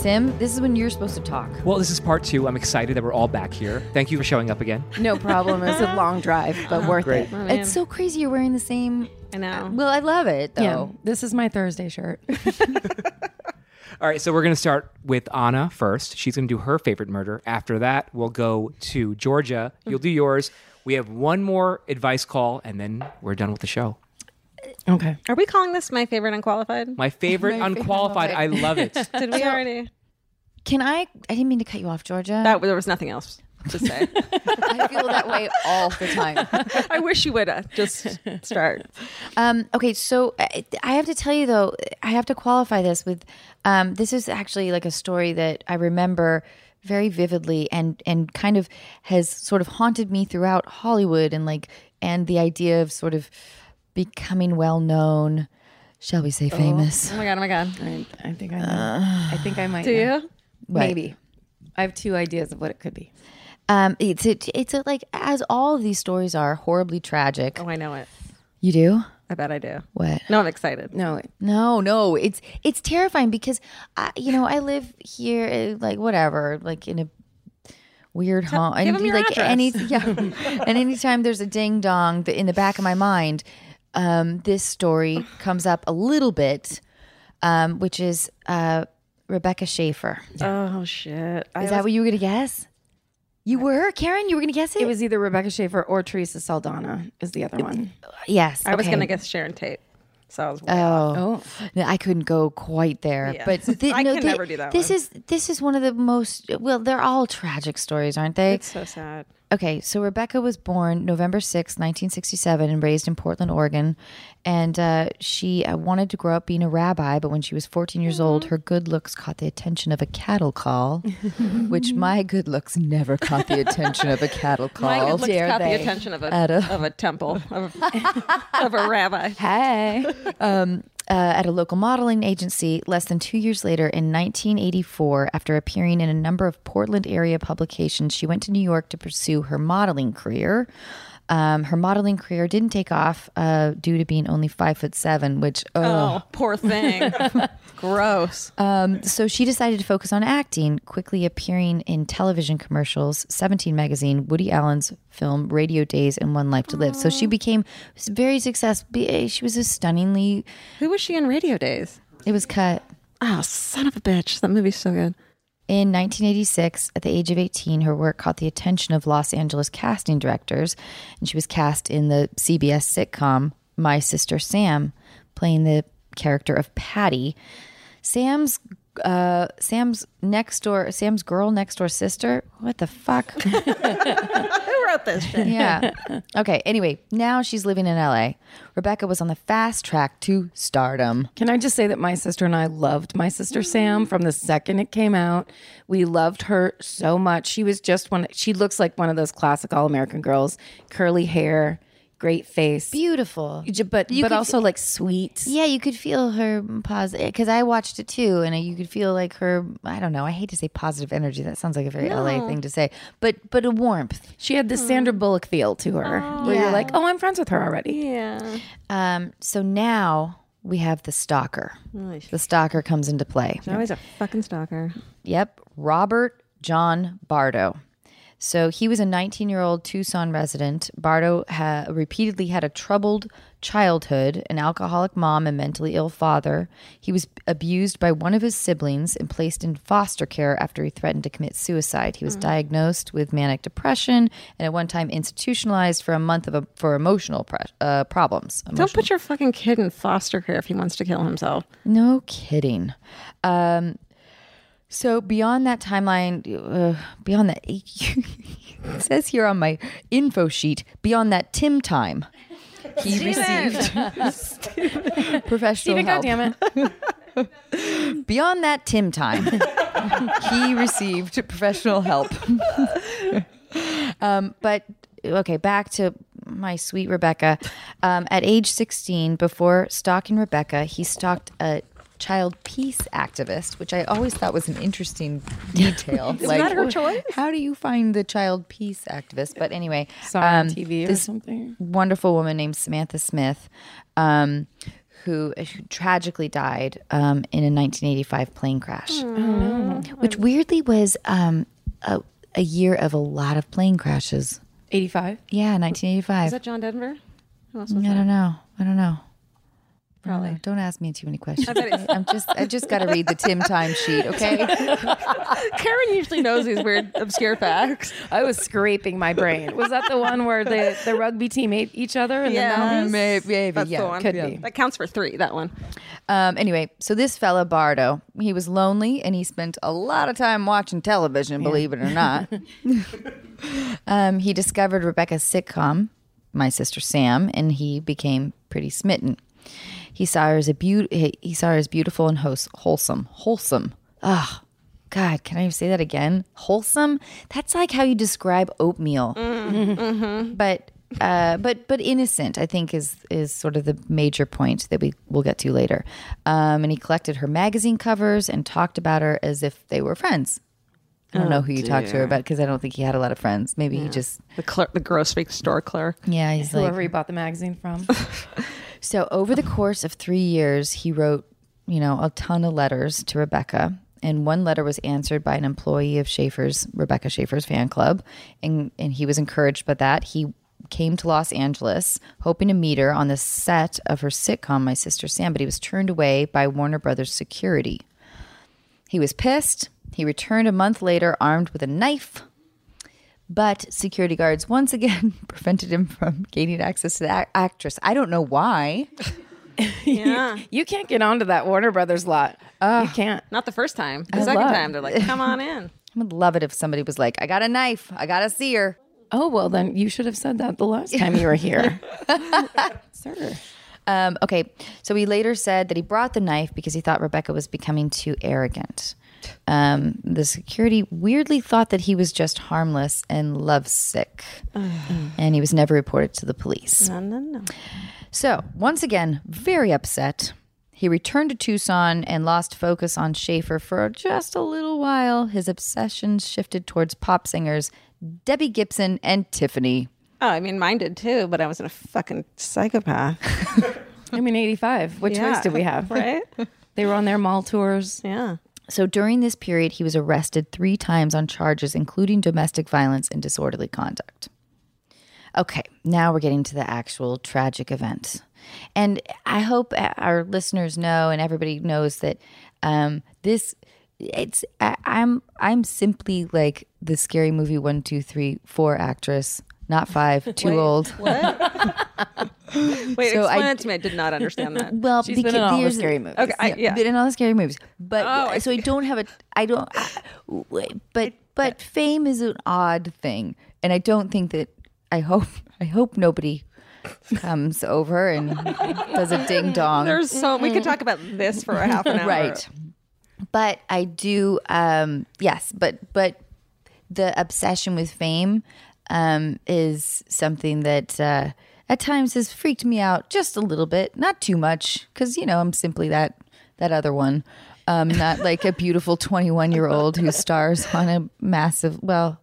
Sim, this is when you're supposed to talk. Well, this is part two. I'm excited that we're all back here. Thank you for showing up again. No problem. It was a long drive, but worth Great. it. Oh. It's so crazy you're wearing the same. I know. Uh, well, I love it though. Yeah, this is my Thursday shirt. All right, so we're going to start with Anna first. She's going to do her favorite murder. After that, we'll go to Georgia. You'll do yours. We have one more advice call, and then we're done with the show. Okay. Are we calling this my favorite unqualified? My favorite My favorite unqualified. I love it. Did we already? Can I? I didn't mean to cut you off, Georgia. That there was nothing else to say. I feel that way all the time. I wish you would uh, just start. Um, okay, so I, I have to tell you though, I have to qualify this with um, this is actually like a story that I remember very vividly and and kind of has sort of haunted me throughout Hollywood and like and the idea of sort of becoming well known, shall we say famous. Oh my god! Oh my god! I, I think I know. I think I might. Do know. you? Maybe. I have two ideas of what it could be. Um, it's it, it's a, like as all of these stories are horribly tragic. Oh, I know it. You do I bet I do. what? No, I'm excited. No, No, no, it's it's terrifying because I, you know, I live here, uh, like whatever, like in a weird home, give and like address. any, yeah, and anytime there's a ding dong in the back of my mind, um, this story comes up a little bit, um, which is uh, Rebecca Schaeffer. Oh shit! I Is that was- what you were gonna guess? You were Karen. You were gonna guess it. it was either Rebecca Schaeffer or Teresa Saldana is the other one. yes. I was okay. gonna guess Sharon Tate. So I was. way oh. off. Oh, Oh, No, I couldn't go quite there, Yeah. but thi- I no, can thi- never do that This one. is this is one of the most well. They're all tragic stories, aren't they? It's so sad. Okay, so Rebecca was born November sixth, 1967, and raised in Portland, Oregon. And uh, she uh, wanted to grow up being a rabbi, but when she was 14 years old, her good looks caught the attention of a cattle call, which my good looks never caught the attention of a cattle call. My good looks dare caught they? the attention of a, a- of a temple of, of a rabbi. Hey. um, uh, at a local modeling agency less than two years later in 1984, after appearing in a number of Portland area publications, she went to New York to pursue her modeling career. Um, her modeling career didn't take off uh, due to being only five foot seven, which oh, Oh, poor thing. Gross. um, so she decided to focus on acting, quickly appearing in television commercials, 17 magazine, Woody Allen's film Radio Days, and One Life to Live. So she became very successful. She was a stunningly. Who was she in Radio Days? It was cut Oh, son of a bitch! That movie's so good. In 1986. At the age of 18, her work caught the attention of Los Angeles casting directors, and she was cast in the CBS sitcom My Sister Sam, playing the character of Patty. Sam's uh Sam's next door Sam's girl next door sister. What the fuck? Who wrote this shit? yeah. Okay, anyway, now she's living in LA. Rebecca was on the fast track to stardom. Can I just say that my sister and I loved my sister Sam from the second it came out. We loved her so much. She was just one. She looks like one of those classic all American girls, curly hair, great face, Beautiful. But You but also like sweet. Yeah, you could feel her positive because I watched it too, and you could feel like her. I don't know. I hate to say positive energy. That sounds like a very LA thing to say, but but a warmth. She had this Sandra Bullock feel to her, where Yeah. you're like, oh, I'm friends with her already. Yeah. Um. So now we have the stalker. The stalker comes into play. Always a fucking stalker. Yep, Robert John Bardo. So he was a 19 year old Tucson resident. Bardo ha- repeatedly had a troubled childhood, an alcoholic mom, and mentally ill father. He was abused by one of his siblings and placed in foster care after he threatened to commit suicide. He was diagnosed with manic depression and at one time institutionalized for a month of a, for emotional pre- uh, problems. Don't put your fucking kid in foster care if he wants to kill himself. No kidding. Um, so beyond that timeline, uh, beyond that, it says here on my info sheet, beyond that Tim time, he received professional Steven, help. goddamn it. Beyond that Tim time, he received professional help. um, but okay, back to my sweet Rebecca. Um, at age 16, before stalking Rebecca, he stalked a child peace activist, which I always thought was an interesting detail. Is that her choice? How do you find the child peace activist? But anyway, Saw her on um, TV or something. wonderful woman named Samantha Smith, um, who, who tragically died um, in a 1985 plane crash, Oh, which weirdly was um, a, a year of a lot of plane crashes. 85. Yeah, 1985. Is that John Denver? Who else was I don't know. I don't know. Probably. Don't ask me too many questions. I'm just I just got to read the Tim time sheet, okay? Karen usually knows these weird, obscure facts. I was scraping my brain. Was that the one where the, the rugby team ate each other in Yeah. the mountains? maybe, maybe That's yeah, the one. could Yeah. be. That counts for three. That one. Um, anyway, so this fella Bardo, he was lonely and he spent a lot of time watching television, believe it or not. um, he discovered Rebecca's sitcom, My Sister Sam, and he became pretty smitten. He saw her as a beaut- he he saw her as beautiful and host- wholesome. Wholesome. Ah, God, can I say that again? Wholesome. That's like how you describe oatmeal. But uh, but but innocent, I think, is is sort of the major point that we will get to later. Um, and he collected her magazine covers and talked about her as if they were friends. I don't know who you talked to her about because I don't think he had a lot of friends. Maybe he just The clerk, the grocery store clerk. yeah. He's like Whoever he bought the magazine from. So over the course of three years, he wrote, you know, a ton of letters to Rebecca. And one letter was answered by an employee of Schaeffer's, Rebecca Schaeffer's fan club. And, and he was encouraged by that. He came to Los Angeles hoping to meet her on the set of her sitcom, My Sister Sam, but he was turned away by Warner Brothers security. He was pissed. He returned a month later armed with a knife. But security guards once again prevented him from gaining access to the ac- actress. I don't know why. Yeah. you can't get onto that Warner Brothers lot. you can't. Not the first time. The second love- time, they're like, come on in. I would love it if somebody was like, I got a knife. I got to see her. Oh, well, then you should have said that the last time you were here. Sir. Um, okay. So he later said that he brought the knife because he thought Rebecca was becoming too arrogant. Um, the security weirdly thought that he was just harmless and lovesick. and he was never reported to the police. No, no, no. So, once again, very upset, he returned to Tucson and lost focus on Schaeffer for just a little while. His obsessions shifted towards pop singers Debbie Gibson and Tiffany. Oh, I mean, mine did too, but I wasn't a fucking psychopath. I mean, 85. What Yeah. choice did we have? Right? They were on their mall tours. Yeah. So, during this period, he was arrested three times on charges, including domestic violence and disorderly conduct. Okay, now we're getting to the actual tragic event. And I hope our listeners know and everybody knows that um, this it's I, I'm I'm simply like the scary movie one two three four actress, not five, too old. What? Wait, So explain I- it to me. I did not understand that. Well, She's been in all the scary movies. Okay, I, yeah. been in all the scary movies. But Oh, so I don't have a I don't I- but but fame is an odd thing. And I don't think that I hope I hope nobody comes over and does a ding dong. There's so we could talk about this for a half an hour. right. But I do um yes, but but the obsession with fame um is something that uh at times has freaked me out just a little bit, not too much cuz you know, I'm simply that that other one. Um not like a beautiful 21-year-old who stars on a massive well,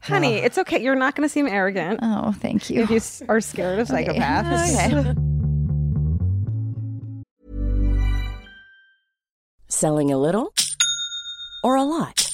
Honey, it's okay. You're not going to seem arrogant oh, thank you. if you are scared of psychopaths. Okay. Selling a little or a lot?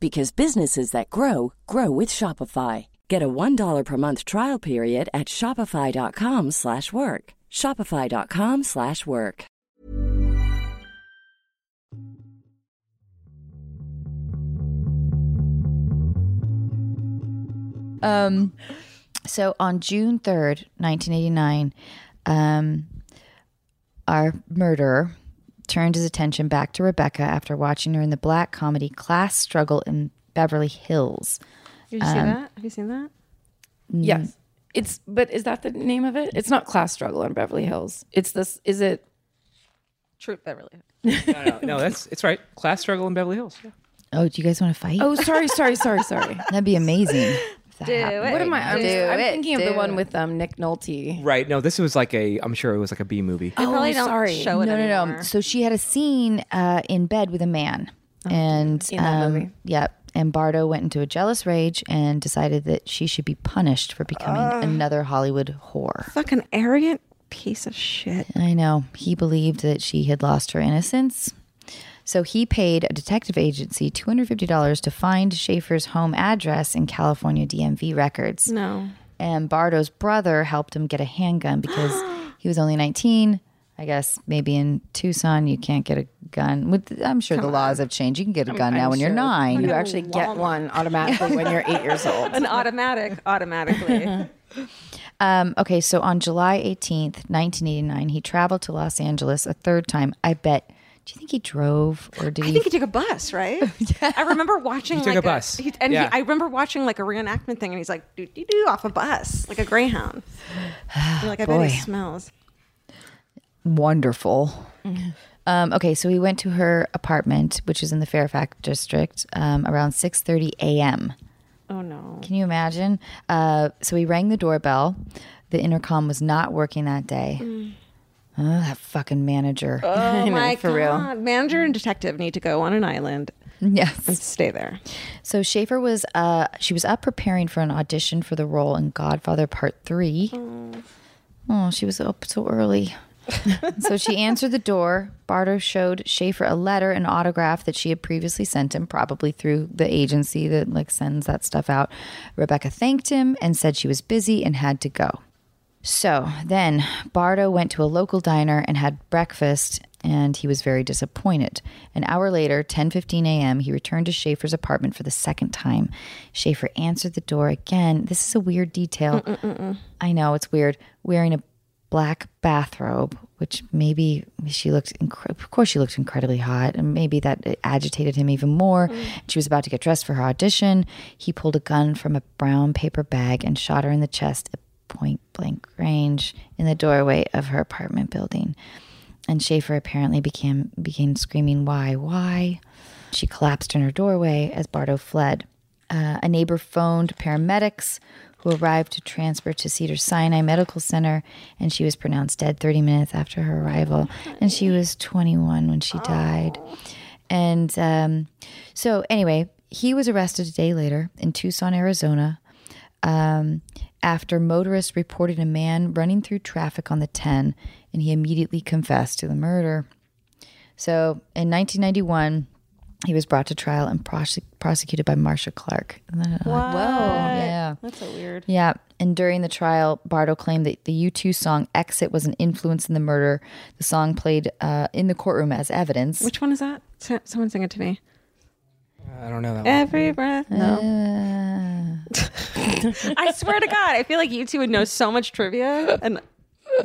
because businesses that grow grow with Shopify. Get a $1 per month trial period at shopify.com/work. slash work. shopify.com/work. slash work. Um, so on June 3rd, 1989, um, our murderer turned his attention back to Rebecca after watching her in the black comedy Class Struggle in Beverly Hills. Did you see um, that? Have you seen that? Yes. It's but is that the name of it? It's not class struggle in Beverly Hills. It's this is it True Beverly. no, no, no, that's it's right. Class struggle in Beverly Hills. Yeah. Oh, do you guys want to fight? Oh, sorry, sorry, sorry, sorry. That'd be amazing. If that Do it. What am I? I'm, Do I'm it, thinking of the do one it. with um, Nick Nolte. Right. No, this was like a. I'm sure it was like a B movie. They probably don't sorry. show it no, no, anymore. no. So she had a scene uh, in bed with a man, and In that um, movie. yeah, and Bardo went into a jealous rage and decided that she should be punished for becoming another Hollywood whore. Fucking arrogant piece of shit. I know he believed that she had lost her innocence. So he paid a detective agency $250 to find Schaeffer's home address in California DMV records. No. And Bardo's brother helped him get a handgun because he was only 19. I guess maybe in Tucson you can't get a gun. With I'm sure the laws have changed. You can get a gun now when you're nine. You actually get one automatically when you're eight years old. An automatic, automatically. Um, okay, so on July 18th, 1989, he traveled to Los Angeles a third time. I bet. Do you think he drove or did I he? think he took a bus, right? yeah. I remember watching. He took like a bus. he- and Yeah. he, I remember watching like a reenactment thing, and he's like, "Do do do" off a bus, like a greyhound. Like, I bet Boy. he smells. wonderful. Um, okay, so he went to her apartment, which is in the Fairfax district, um, around 6:30 a.m. Oh no. Can you imagine? Uh, so he rang the doorbell. The intercom was not working that day. Oh, that fucking manager. Oh know, my for real. god! Manager and detective need to go on an island and yes. stay there. So Schaeffer was uh, she was up preparing for an audition for the role in Godfather Part Three. Oh, she was up so early. so she answered the door. Bardo showed Schaeffer a letter, an autograph that she had previously sent him, probably through the agency that like sends that stuff out. Rebecca thanked him and said she was busy and had to go. So then Bardo went to a local diner and had breakfast and he was very disappointed. An hour later, 10:15 a.m., he returned to Schaeffer's apartment for the second time. Schaeffer answered the door again. This is a weird detail. I know it's weird. Wearing a black bathrobe, which maybe she looked incre- of course she looked incredibly hot and maybe that agitated him even more. Mm. She was about to get dressed for her audition. He pulled a gun from a brown paper bag and shot her in the chest point blank range in the doorway of her apartment building. And Schaeffer apparently became began screaming, "Why? Why?" She collapsed in her doorway as Bardo fled. Uh, a neighbor phoned paramedics, who arrived to transfer to Cedar Sinai Medical Center, and she was pronounced dead 30 minutes after her arrival. And she was 21 when she died. And um, so, anyway, he was arrested a day later in Tucson, Arizona, um, after motorists reported a man running through traffic on the 10, and he immediately confessed to the murder. So in 1991, he was brought to trial and prosec- prosecuted by Marcia Clark. Whoa. Yeah. That's so weird. Yeah. And during the trial, Bardo claimed that the U2 song Exit was an influence in the murder. The song played uh, in the courtroom as evidence. Which one is that? Someone sing it to me. I don't know that one. Every breath. No. Uh, I swear to God, I feel like you two would know so much trivia. And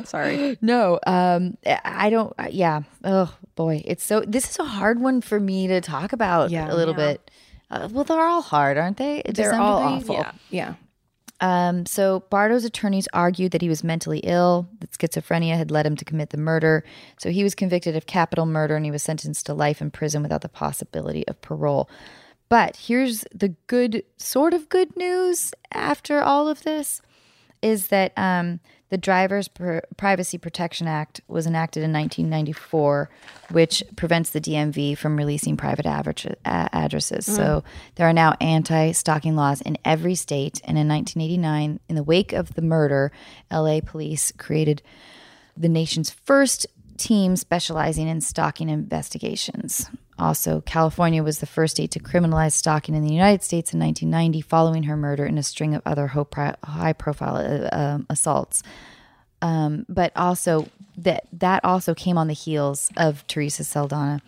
sorry. no, um, I don't. Yeah. Oh boy, it's so. This is a hard one for me to talk about. Yeah. a little Yeah. bit. Uh, well, they're all hard, aren't they? To They're all degree? awful. Yeah. Um, so Bardo's attorneys argued that he was mentally ill, that schizophrenia had led him to commit the murder. So he was convicted of capital murder and he was sentenced to life in prison without the possibility of parole. But here's the good, sort of good news after all of this is that um, the Driver's Pr- Privacy Protection Act was enacted in 1994, which prevents the DMV from releasing private addresses. Mm. So there are now anti stalking laws in every state. And in 1989, in the wake of the murder, LA police created the nation's first team specializing in stalking investigations. Also, California was the first state to criminalize stalking in the United States in 1990, following her murder and a string of other high profile uh, um, assaults. Um, but also, that that also came on the heels of Teresa Saldana.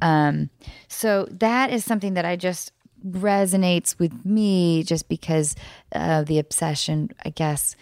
Um, so that is something that I just resonates with me just because of the obsession, I guess,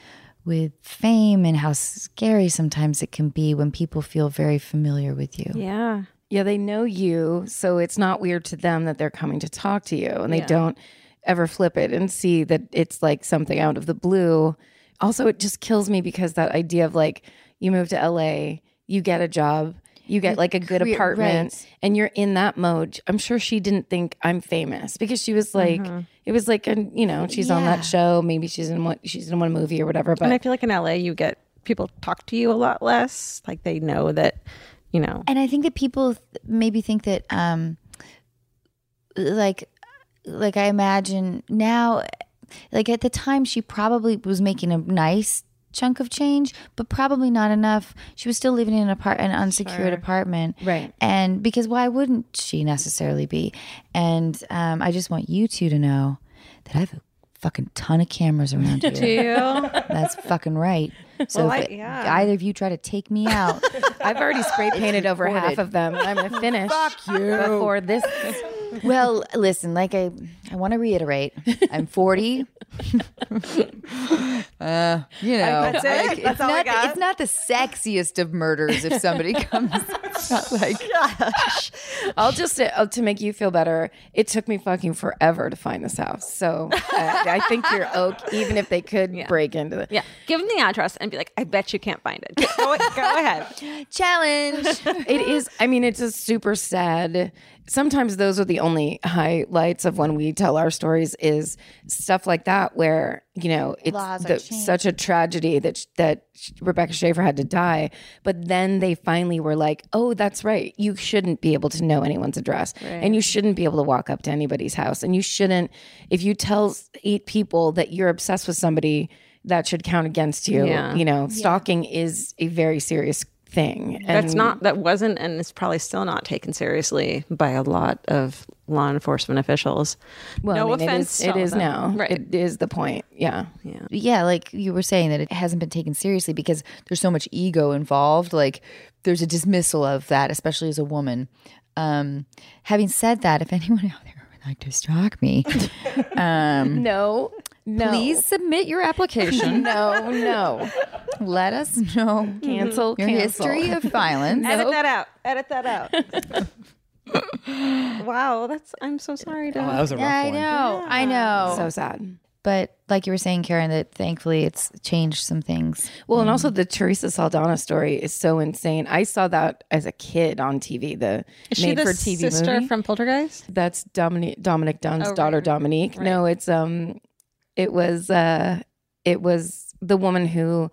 with fame and how scary sometimes it can be when people feel very familiar with you. Yeah. Yeah, they know you, so it's not weird to them that they're coming to talk to you, and they Yeah. don't ever flip it and see that it's like something out of the blue. Also, it just kills me because that idea of like you move to LA, you get a job, you get like a good crea- apartment right. and you're in that mode. I'm sure she didn't think I'm famous because she was like, it was like, a, you know, she's on that show. Maybe she's in one, she's in one movie or whatever. But And I feel like in LA, you get people talk to you a lot less. Like they know that, you know. and I think that people maybe think that um like like I imagine now like at the time she probably was making a nice chunk of change but probably not enough she was still living in an apart an unsecured apartment Right. and because why wouldn't she necessarily be and um, i just want you two to know that i have a fucking ton of cameras around here You do? that's fucking right so Well, if I- yeah. either of you try to take me out I've already spray painted over half of them. I'm to finish before this. well, listen, like I, I want to reiterate, I'm 40. uh, you know, That's it? like, That's it's all I not. got? The, it's not the sexiest of murders if somebody comes. It's not like I'll just uh, to make you feel better. It took me fucking forever to find this house, so uh, I think you're okay. Even if they could break into the Yeah. Give them the address and be like, I bet you can't find it. Go, go ahead. challenge. it is i mean it's a super sad sometimes those are the only highlights of when we tell our stories is stuff like that where you know it's the, such a tragedy that that rebecca schaeffer had to die but then they finally were like oh that's right. You shouldn't be able to know anyone's address and you shouldn't be able to walk up to anybody's house and you shouldn't if you tell eight people that you're obsessed with somebody that should count against you Yeah. you know? Stalking is a very serious thing That's not, that wasn't, and it's probably still not taken seriously by a lot of law enforcement officials. Well, no I mean, offense. It is, to it all is of them. now. Right. It is the point. Yeah. yeah, yeah. like you were saying that it hasn't been taken seriously because there's so much ego involved. Like there's a dismissal of that, especially as a woman. Um, having said that, if anyone out there would like to stalk me, um, No. No. please submit your application. No. No. Let us know mm-hmm. Cancel. your cancel. history of violence. Edit that out. Edit that out. wow, that's. I'm so sorry. To, Oh, that was a rough Yeah, I one. know. I know. So sad. But like you were saying, Karen, that thankfully it's changed some things. Well, and also the Teresa Saldana story is so insane. I saw that as a kid on TV. The Is she made the for TV sister movie. from Poltergeist? That's Dominique Dominick Dunne's Oh, daughter right, right, Dominique. No, it's um it was uh it was the woman who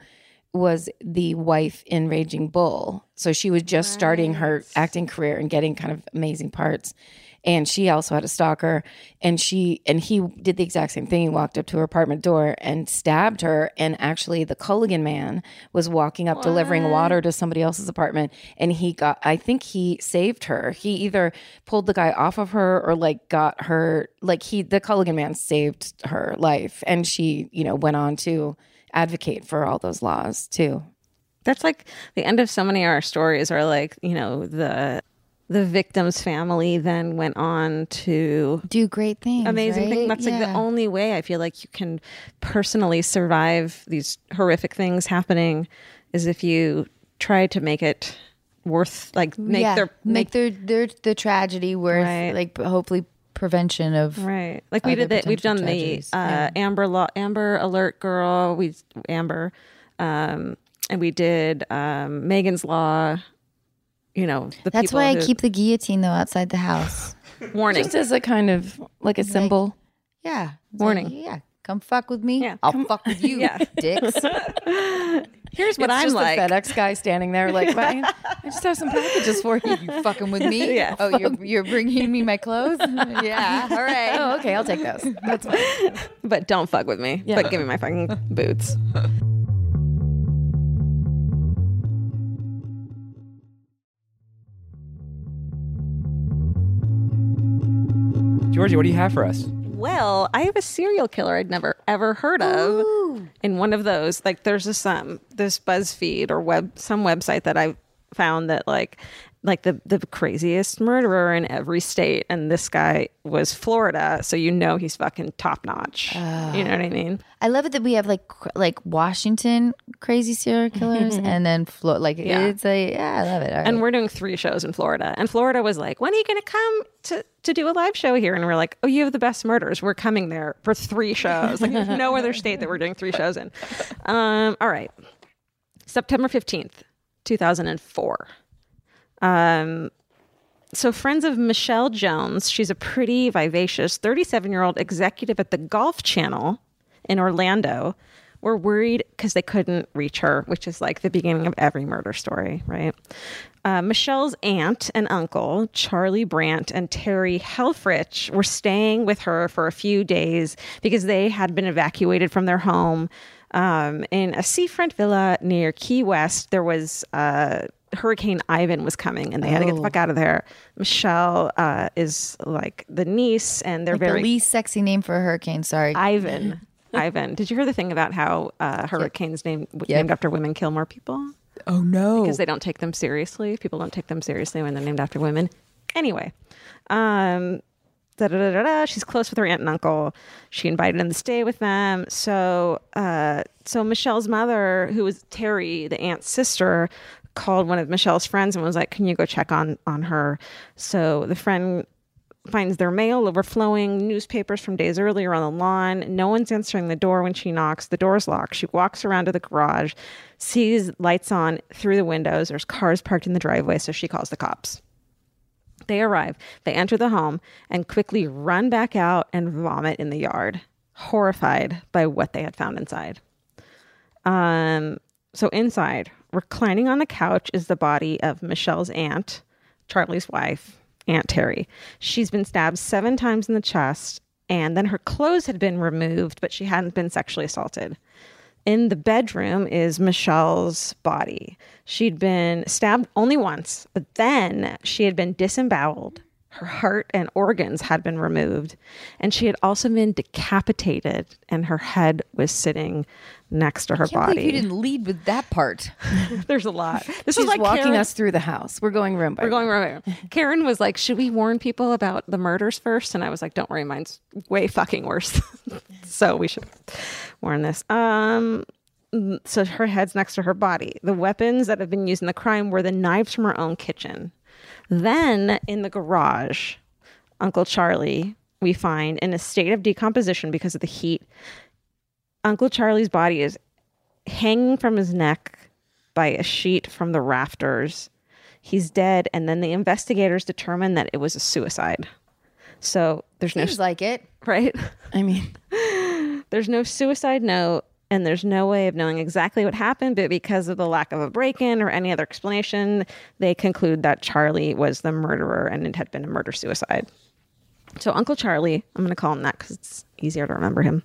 was the wife in Raging Bull. So she was just starting her acting career and getting kind of amazing parts. And she also had a stalker and she and he did the exact same thing. He walked up to her apartment door and stabbed her. And actually the Culligan man was walking up delivering water to somebody else's apartment and he got I think he saved her. He either pulled the guy off of her or like got her like he the Culligan man saved her life. And she, you know, went on to advocate for all those laws too. That's like the end of so many of our stories are like, you know, the the victim's family then went on to Do great things. amazing right? thing. That's like the only way I feel like you can personally survive these horrific things happening is if you try to make it worth like make yeah, their make their their the tragedy worth Right. like hopefully prevention of Right. Like we did that. We've done the tragedies. uh, Amber Law, Amber Alert Girl. We Amber, um, and we did um, Megan's Law. You know, the That's people why I keep the guillotine though outside the house. warning. Just as a kind of like a symbol. Yeah. Warning. like, yeah. Come fuck with me. Yeah. I'll come, fuck with you, Yeah. dicks. Here's what it's I'm just like. the FedEx guy standing there, like, I just have some packages for you. You fucking with me? Yeah. Oh, you're you're bringing me my clothes? yeah. All right. Oh, okay, I'll take those. That's fine. but don't fuck with me. But give me my fucking boots. Georgie, what do you have for us? Well, I have a serial killer I'd never ever heard of. In one of those, like there's this um this BuzzFeed or web some website that I found that like like the the craziest murderer in every state, and this guy was Florida, so you know he's fucking top notch. you know what I mean? I love it that we have like like Washington crazy serial killers and then Flo- like Yeah. it's a yeah, I love it. All And we're doing three shows in Florida. And Florida was like, when are you going to come to, to do a live show here? And we're like, oh, you have the best murders. We're coming there for three shows. Like, there's no other state that we're doing three shows in. Um, all right. September 15th, 2004. Um, so, friends of Michelle Jones, she's a pretty vivacious 37 year old executive at the Golf Channel in Orlando, were worried because they couldn't reach her, which is like the beginning of every murder story, right? Uh, Michelle's aunt and uncle, Charlie Brandt and Terry Helfrich, were staying with her for a few days because they had been evacuated from their home um, in a seafront villa near Key West. There was uh, Hurricane Ivan was coming, and they had to get the fuck out of there. Michelle uh, is like the niece, and they're Like very the least sexy name for a hurricane. Sorry. Ivan. Ivan. Did you hear the thing about how uh, hurricanes named named after women kill more people? oh no. because they don't take them seriously. People don't take them seriously when they're named after women. Anyway, um, da, da, da, da, she's close with her aunt and uncle. She invited him to stay with them. So, uh, so Michelle's mother, who was Terry, the aunt's sister, called one of Michelle's friends and was like, "Can you go check on on her?" So the friend finds their mail overflowing, newspapers from days earlier on the lawn. No one's answering the door when she knocks. The door's locked. She walks around to the garage, sees lights on through the windows. There's cars parked in the driveway, so she calls the cops. They arrive, they enter the home, and quickly run back out and vomit in the yard, horrified by what they had found inside. Um, so inside, reclining on the couch, is the body of Michelle's aunt, Charlie's wife, Aunt Terry. She's been stabbed seven times in the chest, and then her clothes had been removed, but she hadn't been sexually assaulted. In the bedroom is Michelle's body. She'd been stabbed only once, but then she had been disemboweled. Her heart and organs had been removed, and she had also been decapitated, and her head was sitting next to her body. you didn't lead with that part. There's a lot. This She's is like walking Karen- us through the house. We're going room by We're room. going right. right. Karen was like, "Should we warn people about the murders first? And I was like, "Don't worry, mine's way fucking worse." so we should warn this. Um, so her head's next to her body. The weapons that have been used in the crime were the knives from her own kitchen. Then in the garage, Uncle Charlie we find in a state of decomposition because of the heat. Uncle Charlie's body is hanging from his neck by a sheet from the rafters. He's dead, and then the investigators determine that it was a suicide. So there's no Seems like it. right. I mean, There's no suicide note, and there's no way of knowing exactly what happened. But because of the lack of a break-in or any other explanation, they conclude that Charlie was the murderer, and it had been a murder suicide. So Uncle Charlie, I'm going to call him that because it's easier to remember him.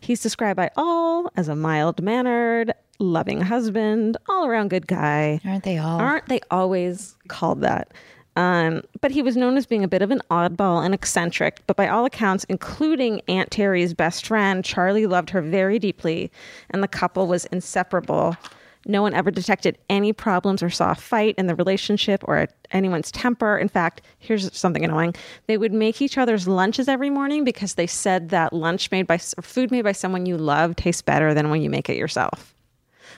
He's described by all as a mild-mannered, loving husband, all-around good guy. Aren't they all? Aren't they always called that? Um, but he was known as being a bit of an oddball and eccentric. But by all accounts, including Aunt Terry's best friend, Charlie loved her very deeply, and the couple was inseparable. No one ever detected any problems or saw a fight in the relationship or anyone's temper. In fact, here's something annoying: they would make each other's lunches every morning because they said that lunch made by or food made by someone you love tastes better than when you make it yourself.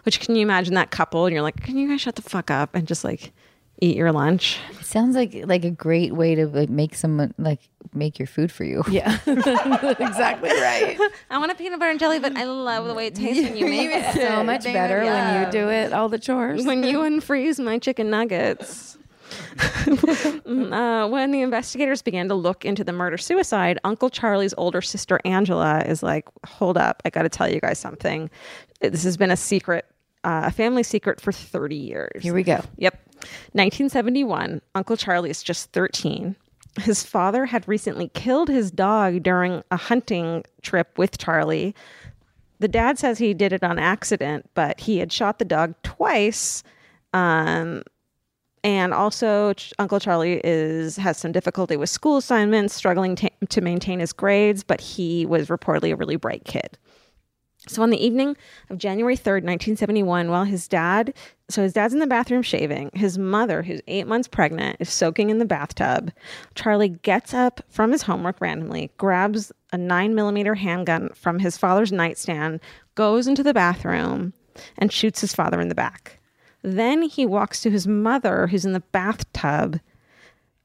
Which can you imagine that couple and you're like, can you guys shut the fuck up and just like eat your lunch? It sounds like like a great way to like make someone like make your food for you. yeah, exactly right. I want a peanut butter and jelly, but I love the way it tastes when you make it. So much better when you do it, all the chores. when you unfreeze my chicken nuggets. Uh, when the investigators began to look into the murder suicide, Uncle Charlie's older sister Angela is like, "Hold up, I got to tell you guys something. This has been a secret, uh, a family secret for 30 years." Here we go. Yep. 1971, Uncle Charlie is just 13. His father had recently killed his dog during a hunting trip with Charlie. The dad says he did it on accident, but he had shot the dog twice. Um, and also, Ch- Uncle Charlie is has some difficulty with school assignments, struggling ta to maintain his grades, but he was reportedly a really bright kid. So on the evening of January 3rd, 1971, while his dad, so his dad's in the bathroom shaving, his mother, who's eight months pregnant, is soaking in the bathtub. Charlie gets up from his homework randomly, grabs a nine millimeter handgun from his father's nightstand, goes into the bathroom, and shoots his father in the back. Then he walks to his mother, who's in the bathtub.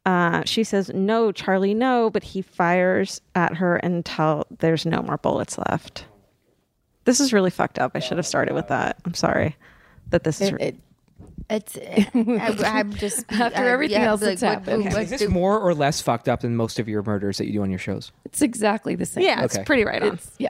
Uh, she says, No, Charlie, no, but he fires at her until there's no more bullets left. This is really fucked up. I should have started with that. I'm sorry that this is. It, it, It's I, am just After everything else that's happened. Is this more or less fucked up than most of your murders that you do on your shows? It's exactly the same. Yeah, it's pretty right on. It's, yeah.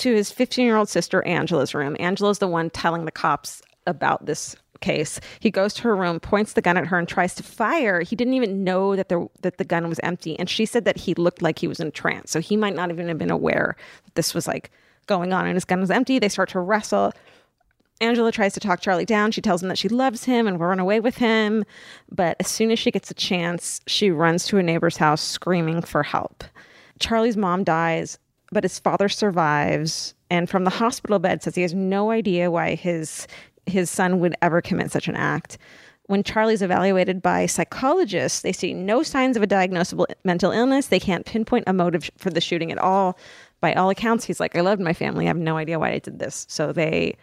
to his 15 year old sister Angela's room. Angela's the one telling the cops about this case. He goes to her room, points the gun at her, and tries to fire. He didn't even know that the that the gun was empty, and she said that he looked like he was in a trance, so he might not even have been aware that this was like going on, and his gun was empty. They start to wrestle. Angela tries to talk Charlie down. She tells him that she loves him and will run away with him. But as soon as she gets a chance, she runs to a neighbor's house screaming for help. Charlie's mom dies, but his father survives and from the hospital bed says he has no idea why his his son would ever commit such an act. When Charlie's evaluated by psychologists, they see no signs of a diagnosable mental illness. They can't pinpoint a motive for the shooting at all. By all accounts, he's like, I loved my family. I have no idea why I did this. So they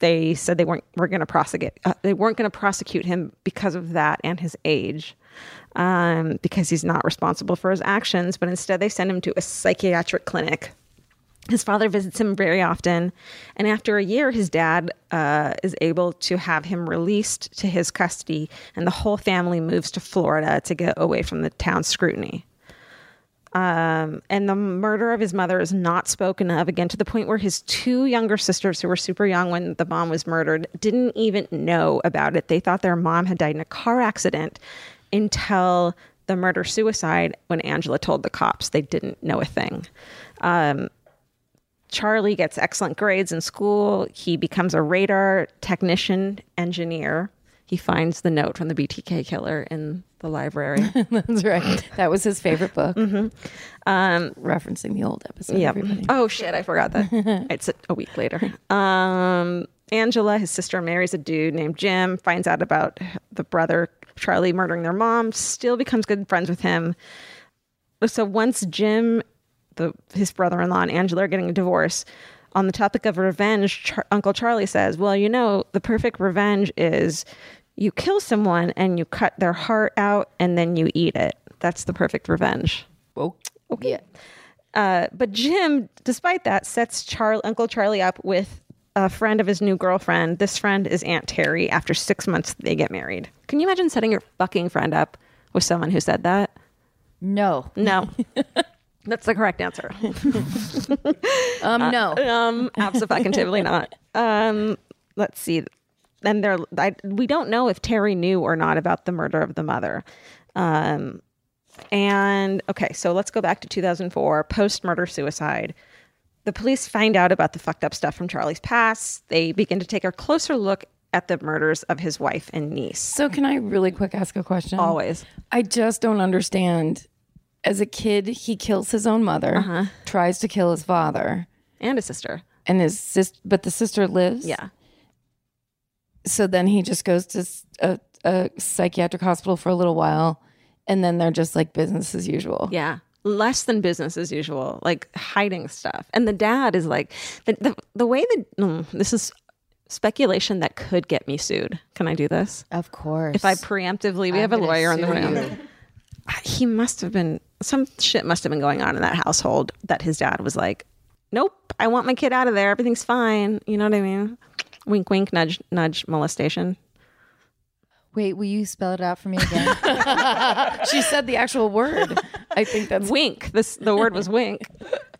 they said they weren't were going to prosecute uh, they weren't going to prosecute him because of that and his age um, because he's not responsible for his actions but instead they send him to a psychiatric clinic. His father visits him very often and after a year his dad uh, is able to have him released to his custody and the whole family moves to florida to get away from the town's scrutiny um, and the murder of his mother is not spoken of again to the point where his two younger sisters, who were super young when the mom was murdered, didn't even know about it. They thought their mom had died in a car accident until the murder suicide when Angela told the cops. They didn't know a thing. Um, Charlie gets excellent grades in school. He becomes a radar technician engineer. He finds the note from the BTK killer in the library. That's right. That was his favorite book. Um, Referencing the old episode. Yep. Oh shit, I forgot that. it's a, a week later. Um, Angela, his sister, marries a dude named Jim. Finds out about the brother Charlie murdering their mom. Still becomes good friends with him. So once Jim, the his brother-in-law, and Angela are getting a divorce. On the topic of revenge, Char- Uncle Charlie says, "Well, you know, the perfect revenge is you kill someone and you cut their heart out and then you eat it. That's the perfect revenge." Yeah. Uh, but Jim, despite that, sets Char- Uncle Charlie up with a friend of his new girlfriend. This friend is Aunt Terry. After six months, they get married. Can you imagine setting your fucking friend up with someone who said that? No. No. That's the correct answer. Um, no. Um, absolutely not. Um, let's see. And there, I, we don't know if Terry knew or not about the murder of the mother. Um, and okay, so let's go back to 2004, post murder suicide. The police find out about the fucked up stuff from Charlie's past. They begin to take a closer look at the murders of his wife and niece. So, can I really quick ask a question? Always. I just don't understand. As a kid, he kills his own mother, Uh-huh. tries to kill his father, And a sister. and his sister, but the sister lives. Yeah. So then he just goes to a psychiatric hospital for a little while, and then they're just like business as usual. Yeah. Less than business as usual, like hiding stuff. And the dad is like, the, the, the way that mm, this is speculation that could get me sued. Can I do this? Of course. If I preemptively, we have a lawyer in the sue room. you. He must have been, some shit must have been going on in that household that his dad was like, nope, I want my kid out of there. Everything's fine. You know what I mean? Wink, wink, nudge, nudge, molestation. Wait, will you spell it out for me again? She said the actual word. I think that's Wink. This the word was wink.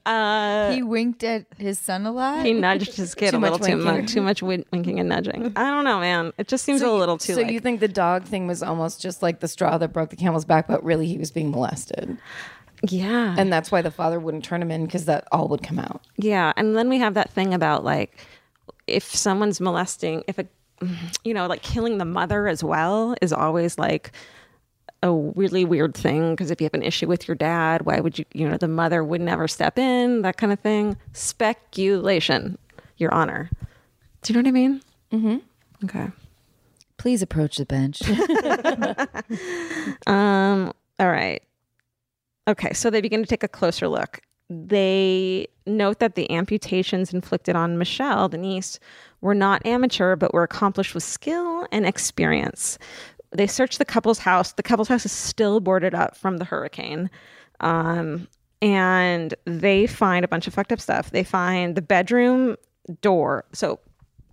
Uh, he winked at his son a lot. he nudged his kid a little too winking. much, too much win- winking and nudging. I don't know, man. It just seems a little too. So like- you think the dog thing was almost just like the straw that broke the camel's back, but really he was being molested? Yeah. And that's why the father wouldn't turn him in because that all would come out. Yeah, and then we have that thing about like if someone's molesting, if a you know, like killing the mother as well is always like a really weird thing because if you have an issue with your dad, why would you, you know, the mother would never step in, that kind of thing. Speculation, Your Honor. Do you know what I mean? Mm-hmm. Okay. Please approach the bench. Um, all right. Okay, so they begin to take a closer look. They note that the amputations inflicted on Michelle, the niece, were not amateur, but were accomplished with skill and experience. They search the couple's house. The couple's house is still boarded up from the hurricane. Um, and they find a bunch of fucked up stuff. They find the bedroom door. So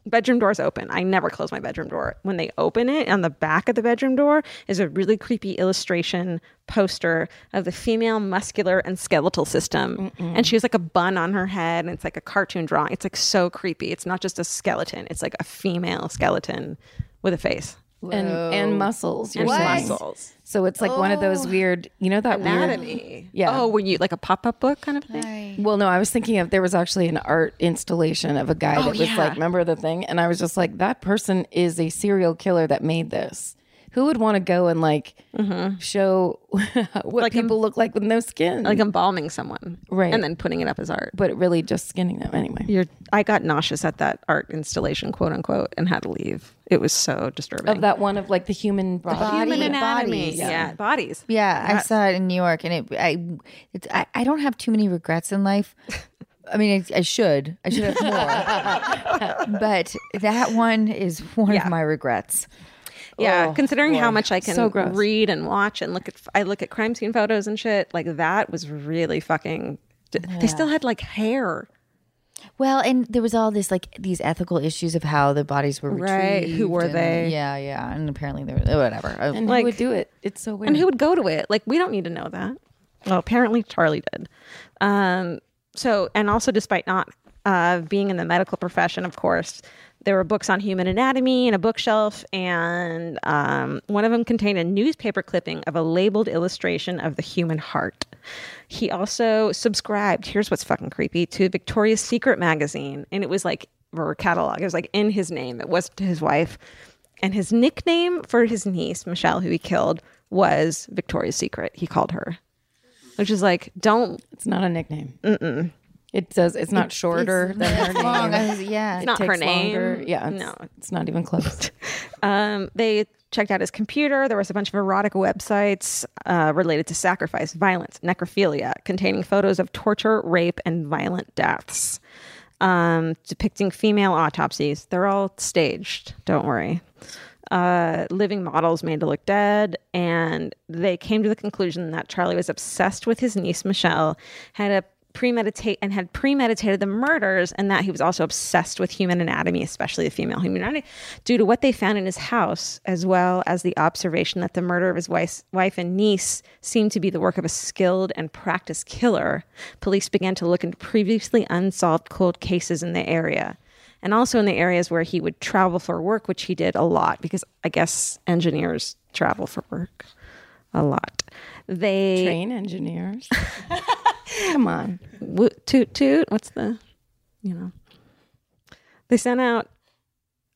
bedroom door's open. I never close my bedroom door. When they open it, on the back of the bedroom door is a really creepy illustration poster of the female muscular and skeletal system. And she has like a bun on her head and it's like a cartoon drawing. It's like so creepy. It's not just a skeleton, it's like a female skeleton with a face And and muscles. You're and muscles. So it's like one of those oh, weird, you know, that weird. Anatomy. Yeah. Oh, when you like a pop up book kind of thing? Well, no, I was thinking of there was actually an art installation of a guy oh, that was yeah. like, remember the thing? And I was just like, that person is a serial killer that made this. Who would want to go and like mm-hmm. show what people um, look like with no skin? Like embalming someone. Right. And then putting it up as art. but really just skinning them anyway. You're, I got nauseous at that art installation, quote unquote, and had to leave. It was so disturbing. Of that one of like the human body. human anatomy. bodies. Yeah. bodies. Yeah, I saw it in New York, and it. I, it's, I, I don't have too many regrets in life. I mean, I, I should. I should have more. but that one is one Yeah. of my regrets. Yeah, considering how much I can So read and watch and look at, I look at crime scene photos and shit. Like that was really fucking. They still had like hair, Well, and there was all this like these ethical issues of how the bodies were Right, retrieved. who were and- they? Yeah, yeah, and apparently they were whatever. Uh, And Like- who would do it? It's so weird. and who would go to it? Like we don't need to know that. Well, apparently Charlie did. Um. So, and also, despite not uh, being in the medical profession, of course, there were books on human anatomy and a bookshelf, and um, one of them contained a newspaper clipping of a labeled illustration of the human heart. He also subscribed. Here's what's fucking creepy to Victoria's Secret magazine, and it was like or catalog. It was like in his name. It wasn't his wife, and his nickname for his niece Michelle, who he killed, was Victoria's Secret. He called her, which is like don't. It's not a nickname. Mm-mm. It says it's not shorter than her name. long. I was- yeah, It not her takes longer. name. Yeah, it's, No. it's not even close. Um, they checked out his computer. There was a bunch of erotic websites uh, related to sacrifice, violence, necrophilia, containing photos of torture, rape, and violent deaths, um, depicting female autopsies. They're all staged. Don't worry. Uh, living models made to look dead, and they came to the conclusion that Charlie was obsessed with his niece Michelle, had a premeditate and had premeditated the murders, and that he was also obsessed with human anatomy, especially the female human anatomy, due to what they found in his house, as well as the observation that the murder of his wife, wife and niece seemed to be the work of a skilled and practiced killer. Police began to look into previously unsolved cold cases in the area. And also in the areas where he would travel for work, which he did a lot, because I guess engineers travel for work a lot. They Train engineers. Come on. wo- toot toot. What's the, you know? They sent out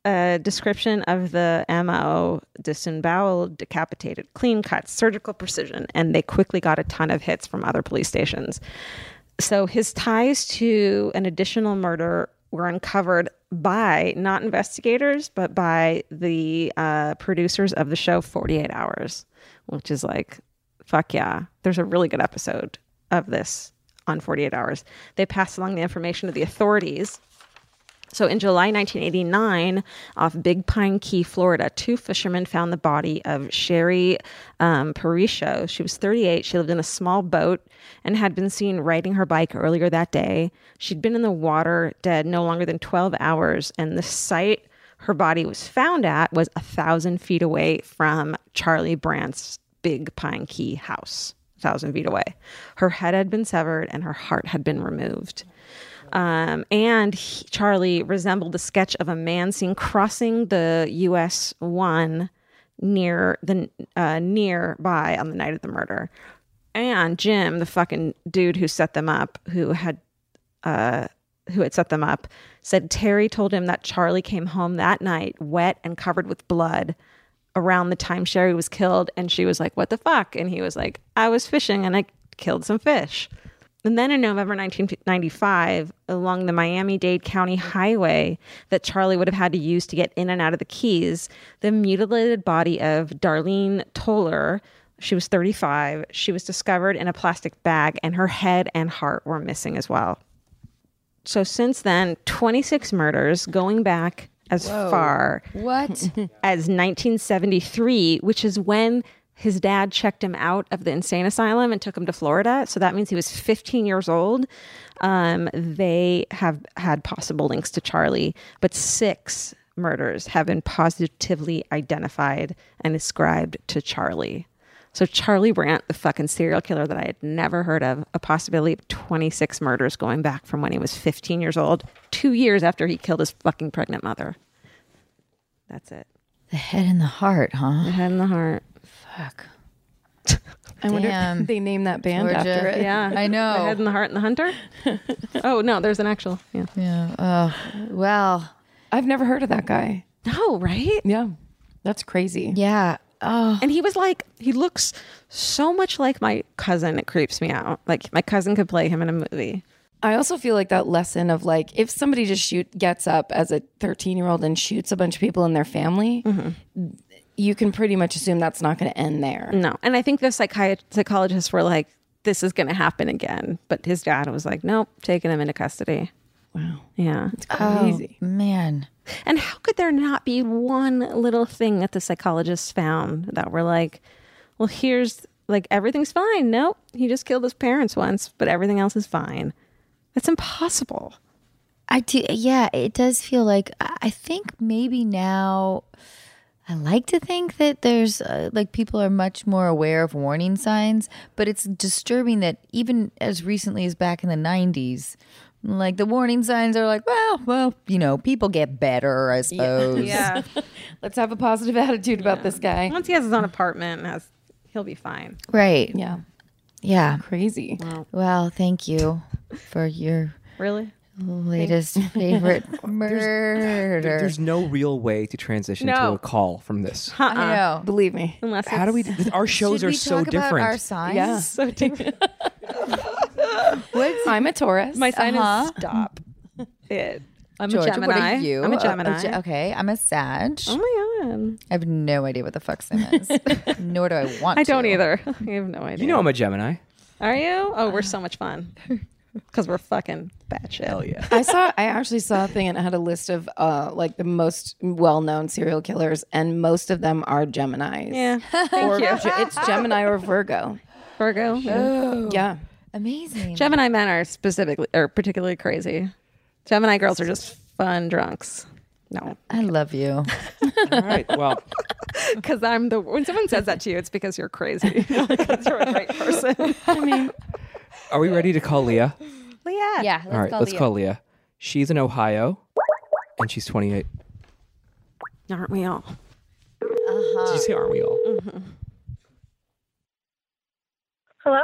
a description of the MO disemboweled, decapitated, clean cut, surgical precision, and they quickly got a ton of hits from other police stations. So his ties to an additional murder were uncovered by not investigators, but by the uh, producers of the show 48 Hours, which is like, fuck yeah. There's a really good episode of this on 48 Hours. They passed along the information to the authorities. So in July 1989, off Big Pine Key, Florida, two fishermen found the body of Sherry um, Perisho. She was 38. She lived in a small boat and had been seen riding her bike earlier that day. She'd been in the water dead no longer than 12 hours, and the site her body was found at was a thousand feet away from Charlie Brandt's Big Pine Key house, thousand feet away. Her head had been severed and her heart had been removed. Um, and he- Charlie resembled the sketch of a man seen crossing the U.S. one near the uh, nearby on the night of the murder. and Jim, the fucking dude who set them up, who had uh who had set them up, said Terry told him that Charlie came home that night wet and covered with blood around the time Sherry was killed and she was like, "What the fuck?" and he was like, "I was fishing and I killed some fish." And then in November 1995, along the Miami Dade County Highway that Charlie would have had to use to get in and out of the Keys, the mutilated body of Darlene Toller, she was 35, she was discovered in a plastic bag, and her head and heart were missing as well. So since then, 26 murders going back as far What? as 1973, which is when his dad checked him out of the insane asylum and took him to Florida. So that means he was 15 years old. Um, they have had possible links to Charlie, but six murders have been positively identified and ascribed to Charlie. So Charlie Brandt, the fucking serial killer that I had never heard of, a possibility of 26 murders going back from when he was 15 years old, two years after he killed his fucking pregnant mother. That's it. the head and the heart, huh? The head and the heart. Fuck. I wonder Damn. if they named that band Georgia. after it. Yeah, I know. The head and the heart and the hunter. oh no, there's an actual. Yeah. Yeah. Oh, well, I've never heard of that guy. No, right? Yeah. That's crazy. yeah. Oh, And he was like, he looks so much like my cousin. It creeps me out. Like my cousin could play him in a movie. I also feel like that lesson of like if somebody just shoot gets up as a 13 year old and shoots a bunch of people in their family, mm-hmm. you can pretty much assume that's not going to end there. No, and I think the psychiat- psychologists were like, this is going to happen again. But his dad was like, nope, taking him into custody. Wow, Yeah. It's crazy. man. And how could there not be one little thing that the psychologists found that were like, well, here's like everything's fine. Nope, he just killed his parents once, but everything else is fine. That's impossible. I do. Yeah, it does feel like I I think maybe now. I like to think that there's uh, like people are much more aware of warning signs, but it's disturbing that even as recently as back in the 90s, like the warning signs are like, well, well, you know, people get better, I suppose. Yeah. Let's have a positive attitude about this guy. Once he has his own apartment, has he'll be fine. Right. Yeah, Yeah. crazy. Well, thank you for your Really? latest favorite murder. There's no real way to transition to No. a call from this. I know. Believe me. Unless How do we? Our shows Should are we so talk about different. our signs? Yeah. so different? What's I'm a Taurus. My sign Uh-huh. is stop. It. I'm Georgia, a Gemini. what are you? I'm a Uh, Gemini. Ge- okay, I'm a Sag. oh my god. I have no idea what the fuck Sim is. Nor do I want to. I don't to. either. I have no idea. you know I'm a Gemini. Are you? Oh, we're so much fun. Because we're fucking batshit. Hell yeah. I saw. I actually saw a thing and it had a list of uh like the most well-known serial killers, and most of them are Gemini's. Yeah. or you. It's Gemini or Virgo. Virgo. Yeah. Yeah. Amazing. Gemini men are specifically or particularly crazy. Gemini girls are just fun drunks. No, I love you. All right. Well, because I'm the when someone says that to you, it's because you're crazy. because you're a great person. I mean, are we ready to call Leah? Leah. Yeah. Let's All right. call let's Leah. call Leah. She's in Ohio, and she's 28. Aren't we all? Uh-huh. Did you say aren't we all? Hello?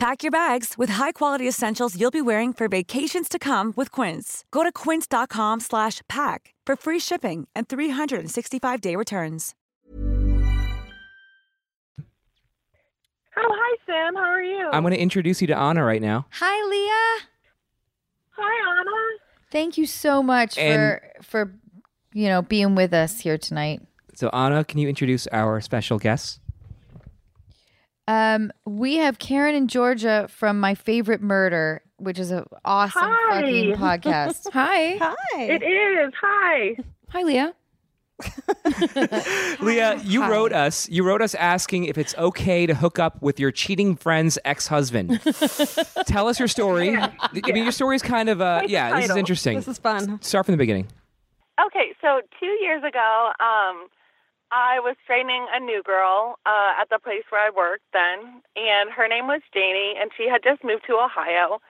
Pack your bags with high-quality essentials you'll be wearing for vacations to come with Quince. Go to quince.com slash pack for free shipping and 365-day returns. Oh, hi, Sam. How are you? I'm going to introduce you to Anna right now. Hi, Leah. Hi, Anna. Thank you so much And- for for you know being with us here tonight. So Anna, can you introduce our special guests? Um, we have Karen and Georgia from My Favorite Murder, which is an awesome Hi. fucking podcast. Hi. Hi. It is. Hi. Hi, Leah. Leah, you wrote us. You wrote us asking if it's okay to hook up with your cheating friend's ex-husband. Tell us your story. I mean, your story is kind of uh, yeah. This is interesting. This is fun. Start from the beginning. Okay, so two years ago, um, I was training a new girl uh, at the place where I worked then, and her name was Janie, and she had just moved to Ohio.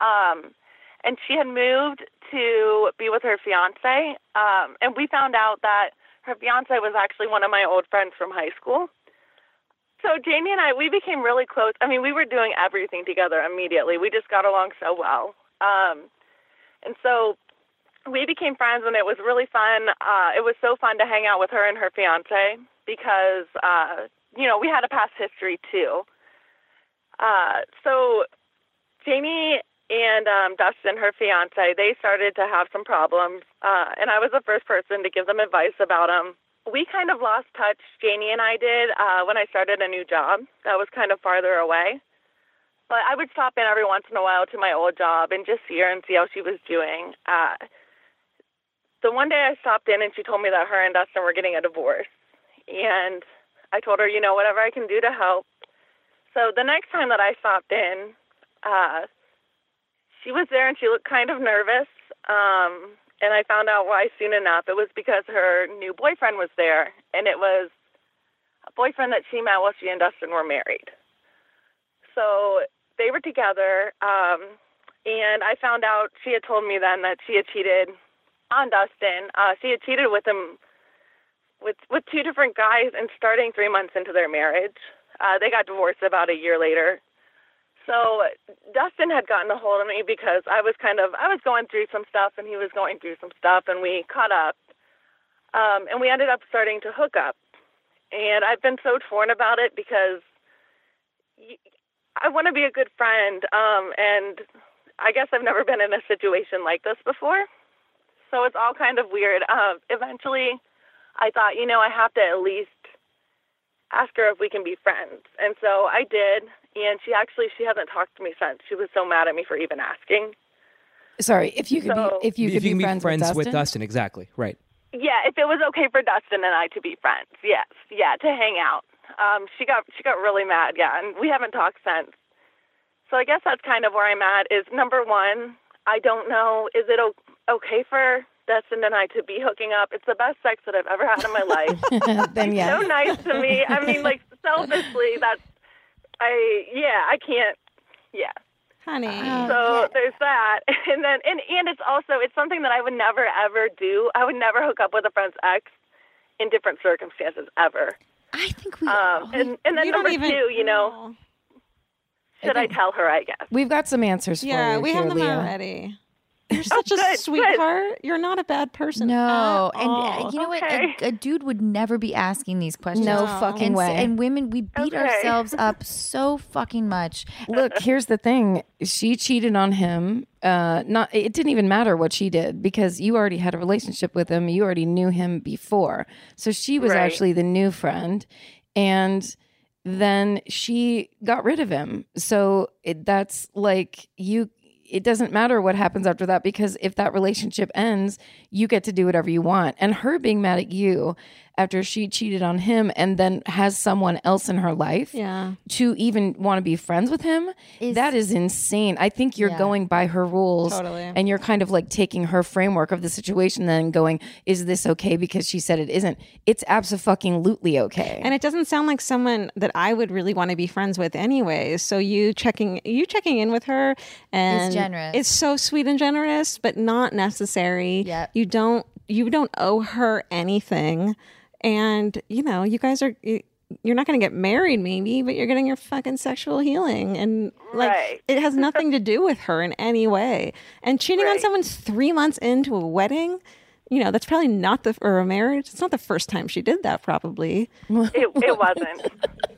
Um, and she had moved to be with her fiance, um, and we found out that her fiance was actually one of my old friends from high school. So Janie and I, we became really close. I mean, we were doing everything together immediately. We just got along so well. Um, and so we became friends and it was really fun. Uh, it was so fun to hang out with her and her fiance because, uh, you know, we had a past history too. Uh, so Jamie and um, Dustin, her fiance, they started to have some problems, uh, and I was the first person to give them advice about them. We kind of lost touch, Janie and I did, uh, when I started a new job that was kind of farther away. But I would stop in every once in a while to my old job and just see her and see how she was doing. Uh, the one day I stopped in and she told me that her and Dustin were getting a divorce. And I told her, you know, whatever I can do to help. So the next time that I stopped in, uh, she was there and she looked kind of nervous. Um, and I found out why soon enough. It was because her new boyfriend was there, and it was a boyfriend that she met while she and Dustin were married. So they were together, um, and I found out she had told me then that she had cheated on Dustin. Uh, she had cheated with him with with two different guys, and starting three months into their marriage, uh, they got divorced about a year later. So Dustin had gotten a hold of me because I was kind of I was going through some stuff and he was going through some stuff and we caught up. Um, and we ended up starting to hook up. And I've been so torn about it because I want to be a good friend. Um, and I guess I've never been in a situation like this before. So it's all kind of weird. Um, eventually, I thought, you know, I have to at least ask her if we can be friends. And so I did. And she actually she hasn't talked to me since. She was so mad at me for even asking. Sorry, if you could So- be if you could if you be can friends, be friends with Dustin. exactly. Right. Yeah, if it was okay for Dustin and I to be friends, yes, yeah, to hang out. Um, she got she got really mad, yeah, and we haven't talked since. So I guess that's kind of where I'm at. Is number one, I don't know, is it o- okay for Dustin and I to be hooking up? It's the best sex that I've ever had in my life. then yeah. so nice to me. I mean, like selfishly, that's I yeah, I can't. Yeah. Honey. So there's that, and then and and it's also it's something that I would never ever do. I would never hook up with a friend's ex in different circumstances ever. I think we. Um, and and then number even- two, you know, should I tell her? I guess. We've got some answers Yeah, for you. we here, have them Leah. already. You're such a good, good. sweetheart. You're not a bad person. No, and uh, all. you know what? A, a dude would never be asking these questions. No No. fucking and, way. and women, we beat Okay. ourselves up so fucking much. Look, here's the thing. She cheated on him. Uh, not it didn't even matter what she did because you already had a relationship with him. You already knew him before. So she was Right. actually the new friend, and then she got rid of him. So it, that's like you. It doesn't matter what happens after that because if that relationship ends, you get to do whatever you want. And her being mad at you after she cheated on him and then has someone else in her life Yeah. to even want to be friends with him, Is- that is insane. I think you're Yeah. going by her rules Totally. and you're kind of like taking her framework of the situation then going, is this okay because she said it isn't? It's absolutely okay. And it doesn't sound like someone that I would really want to be friends with anyways. So you checking you checking in with her and generous. It's so sweet and generous, but not necessary. Yep. You don't you don't owe her anything. And you know, you guys are you- you're not going to get married maybe, but you're getting your fucking sexual healing and like Right. it has nothing to do with her in any way. And cheating on Right. someone's 3 months into a wedding, you know, that's probably not the or a marriage. It's not the first time she did that probably. It, it wasn't.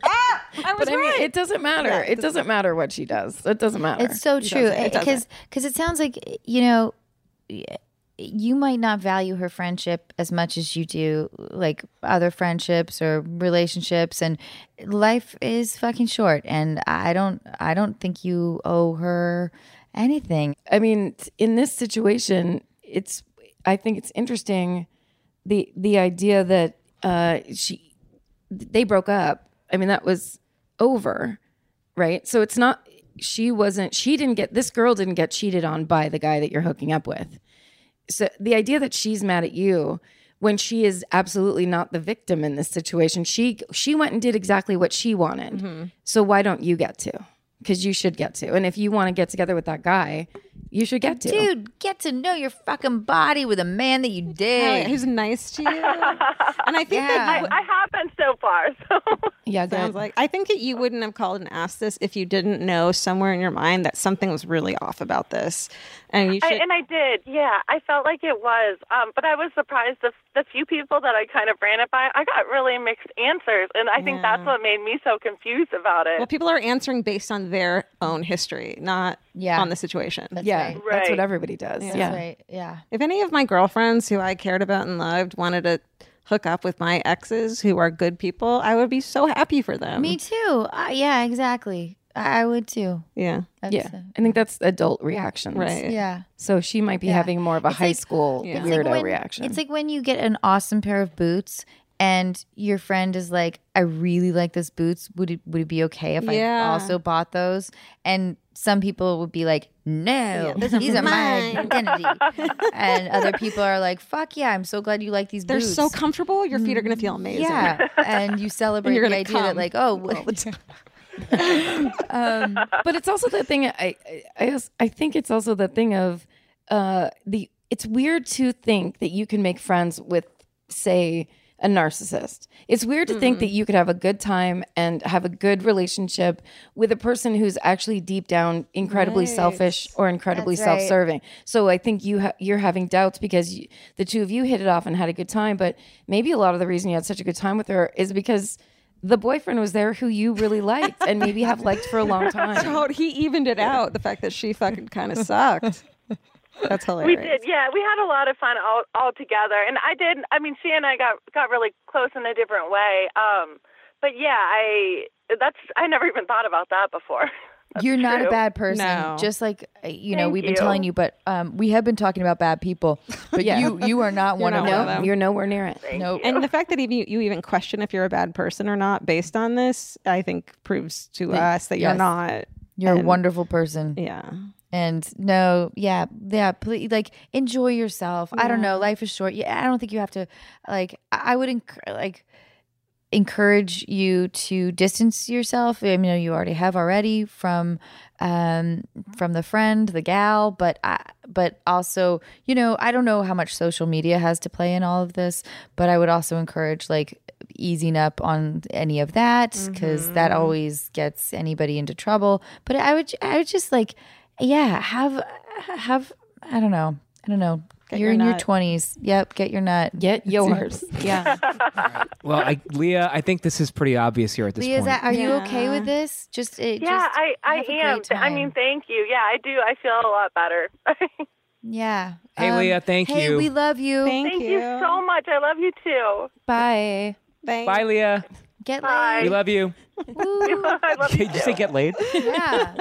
Ah, I was but I mean, it doesn't matter. it doesn't matter what she does. It doesn't matter. It's so true It. It because because it sounds like you know you might not value her friendship as much as you do like other friendships or relationships and life is fucking short and I don't I don't think you owe her anything. I mean, in this situation, it's I think it's interesting the the idea that uh she they broke up. I mean, that was over, right? So it's not she wasn't she didn't get this girl didn't get cheated on by the guy that you're hooking up with. So the idea that she's mad at you when she is absolutely not the victim in this situation. She she went and did exactly what she wanted. Mm-hmm. So why don't you get to? Because you should get to. And if you want to get together with that guy, you should get to. Dude, get to know your fucking body with a man that you Hell dig. who's nice to you. and I think that you, I have been so far. So yeah, sounds good. like I think that you wouldn't have called and asked this if you didn't know somewhere in your mind that something was really off about this, and you I, and I did, yeah. I felt like it was, um, but I was surprised the the few people that I kind of ran it by. I got really mixed answers, and I think that's what made me so confused about it. well, people are answering based on their own history, not Yeah. on the situation. yeah, right. that's what everybody does. That's yeah. right. Yeah. If any of my girlfriends who I cared about and loved wanted to hook up with my exes who are good people, I would be so happy for them. Me too. Uh, yeah, exactly. I I would too. Yeah. That's, Yeah, I think that's adult reactions. Right. yeah. So she might be Yeah. having more of a It's high like- school Yeah. It's It's like weirdo when- reaction. It's like when you get an awesome pair of boots and your friend is like, I really like this boots. Would it would it be okay if I also bought those? And some people would be like, No, those are these are my mine." identity. and other people are like, Fuck yeah, I'm so glad you like these boots. They're boots. so comfortable. Your feet are going to feel amazing. yeah, and you celebrate you're the gonna idea that like, oh, all the time. um, but it's also the thing. I, I I think it's also the thing of uh the. It's weird to think that you can make friends with, say, a narcissist. It's weird to think that you could have a good time and have a good relationship with a person who's actually deep down incredibly selfish or incredibly That's self-serving. So I think you ha- you're having doubts because you, the two of you hit it off and had a good time, but maybe a lot of the reason you had such a good time with her is because the boyfriend was there who you really liked and maybe have liked for a long time. So he evened it out. The fact that she fucking kind of sucked. That's hilarious. We did, yeah. We had a lot of fun all all together, and I did. I mean, she and I got got really close in a different way. Um, but yeah, I that's I never even thought about that before. That's You're not a bad person. No. Just like uh, you know, Thank we've been you. telling you, but um, we have been talking about bad people. But Yeah. you, you are not one not of one of them. them. You're nowhere near it. Nope. And the fact that even you even question if you're a bad person or not based on this, I think proves to us that you're yes. not. You're a And- wonderful person. Yeah. And no, yeah, yeah, please, like enjoy yourself. I don't know, life is short. Yeah, I don't think you have to. Like, I I would enc- like encourage you to distance yourself. I mean, you already have already from um from the friend, the gal, but I but also, you know, I don't know how much social media has to play in all of this, but I would also encourage like easing up on any of that because that always gets anybody into trouble. But I would I would just like yeah, have have I don't know. I don't know. Get You're your in your twenties. Yep, get your nut. Get yours. yeah. Well, I, Leah, I think this is pretty obvious here at this Leah, point. that, are you okay with this? Just it, Yeah, just I I have a am. great I mean, thank you. Yeah, I do. I feel a lot better. yeah. Hey, Um, Leah, thank hey, you. we love you. Thank, thank you so much. I love you too. Bye. Thanks. Bye, Leah. Get Bye. We love you. I love you Did you say get laid? Yeah.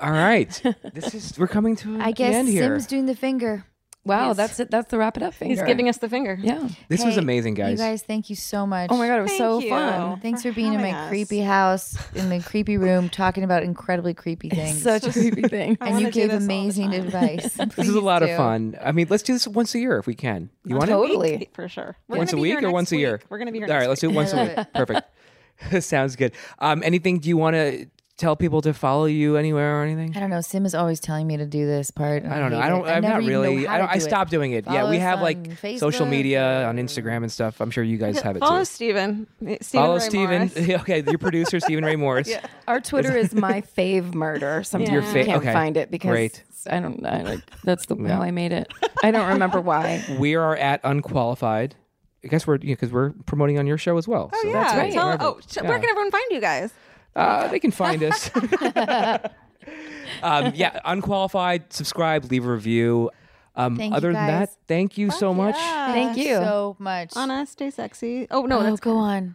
All right. This is we're coming to I the guess end here. Sim's doing the finger. Wow, that's it. That's the wrap it up finger. He's giving us the finger. Yeah. This was Hey, amazing, You guys. guys, thank you so much. Oh my god, it was Thank so you. fun. Thanks for for being in my having us. creepy house, in the creepy room, talking about incredibly creepy things. Such a creepy thing. I and wanna you do gave this all the amazing time. advice. This is a lot of fun. I mean, let's do this once a year if we can. You want it? Totally. For sure. Once a gonna be week here or next once a year? week. We're going to be here All right, next let's do it once a week. Perfect. Sounds good. Um, anything? Do you want to tell people to follow you anywhere or anything? I don't know. Sim is always telling me to do this part. I don't know. I don't. it. I'm never not really. I, to don't, I do it. stopped doing it. yeah, we have on like social media on Instagram and stuff. I'm sure you guys have it Follow too. Steven. Steven Follow Ray Steven. Okay, your producer Steven Ray Morris. Our Twitter is my fave murder. Sometimes Your I fa- can't okay. find it because Great. I don't. I, like, that's the how I made it. I don't remember why. We are at Unqualified. I guess we're because we're promoting on your show as well. Oh, so yeah. that's great. Tell- oh, sh- where can everyone find you guys? Uh, they can find us. um, yeah, unqualified. Subscribe, leave a review. Um, Thank you, other than that, thank you so much. Thank you. so much. Anna, stay sexy. Oh no, oh, that's go on.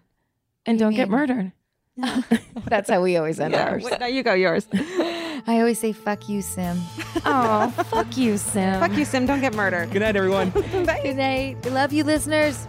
and don't get mean? murdered. That's how we always end yeah. ours. Wait, now you go yours. I always say "fuck you, Sim." Oh, fuck you, Sim. Fuck you, Sim. Don't get murdered. Good night, everyone. Good night. We love you, listeners.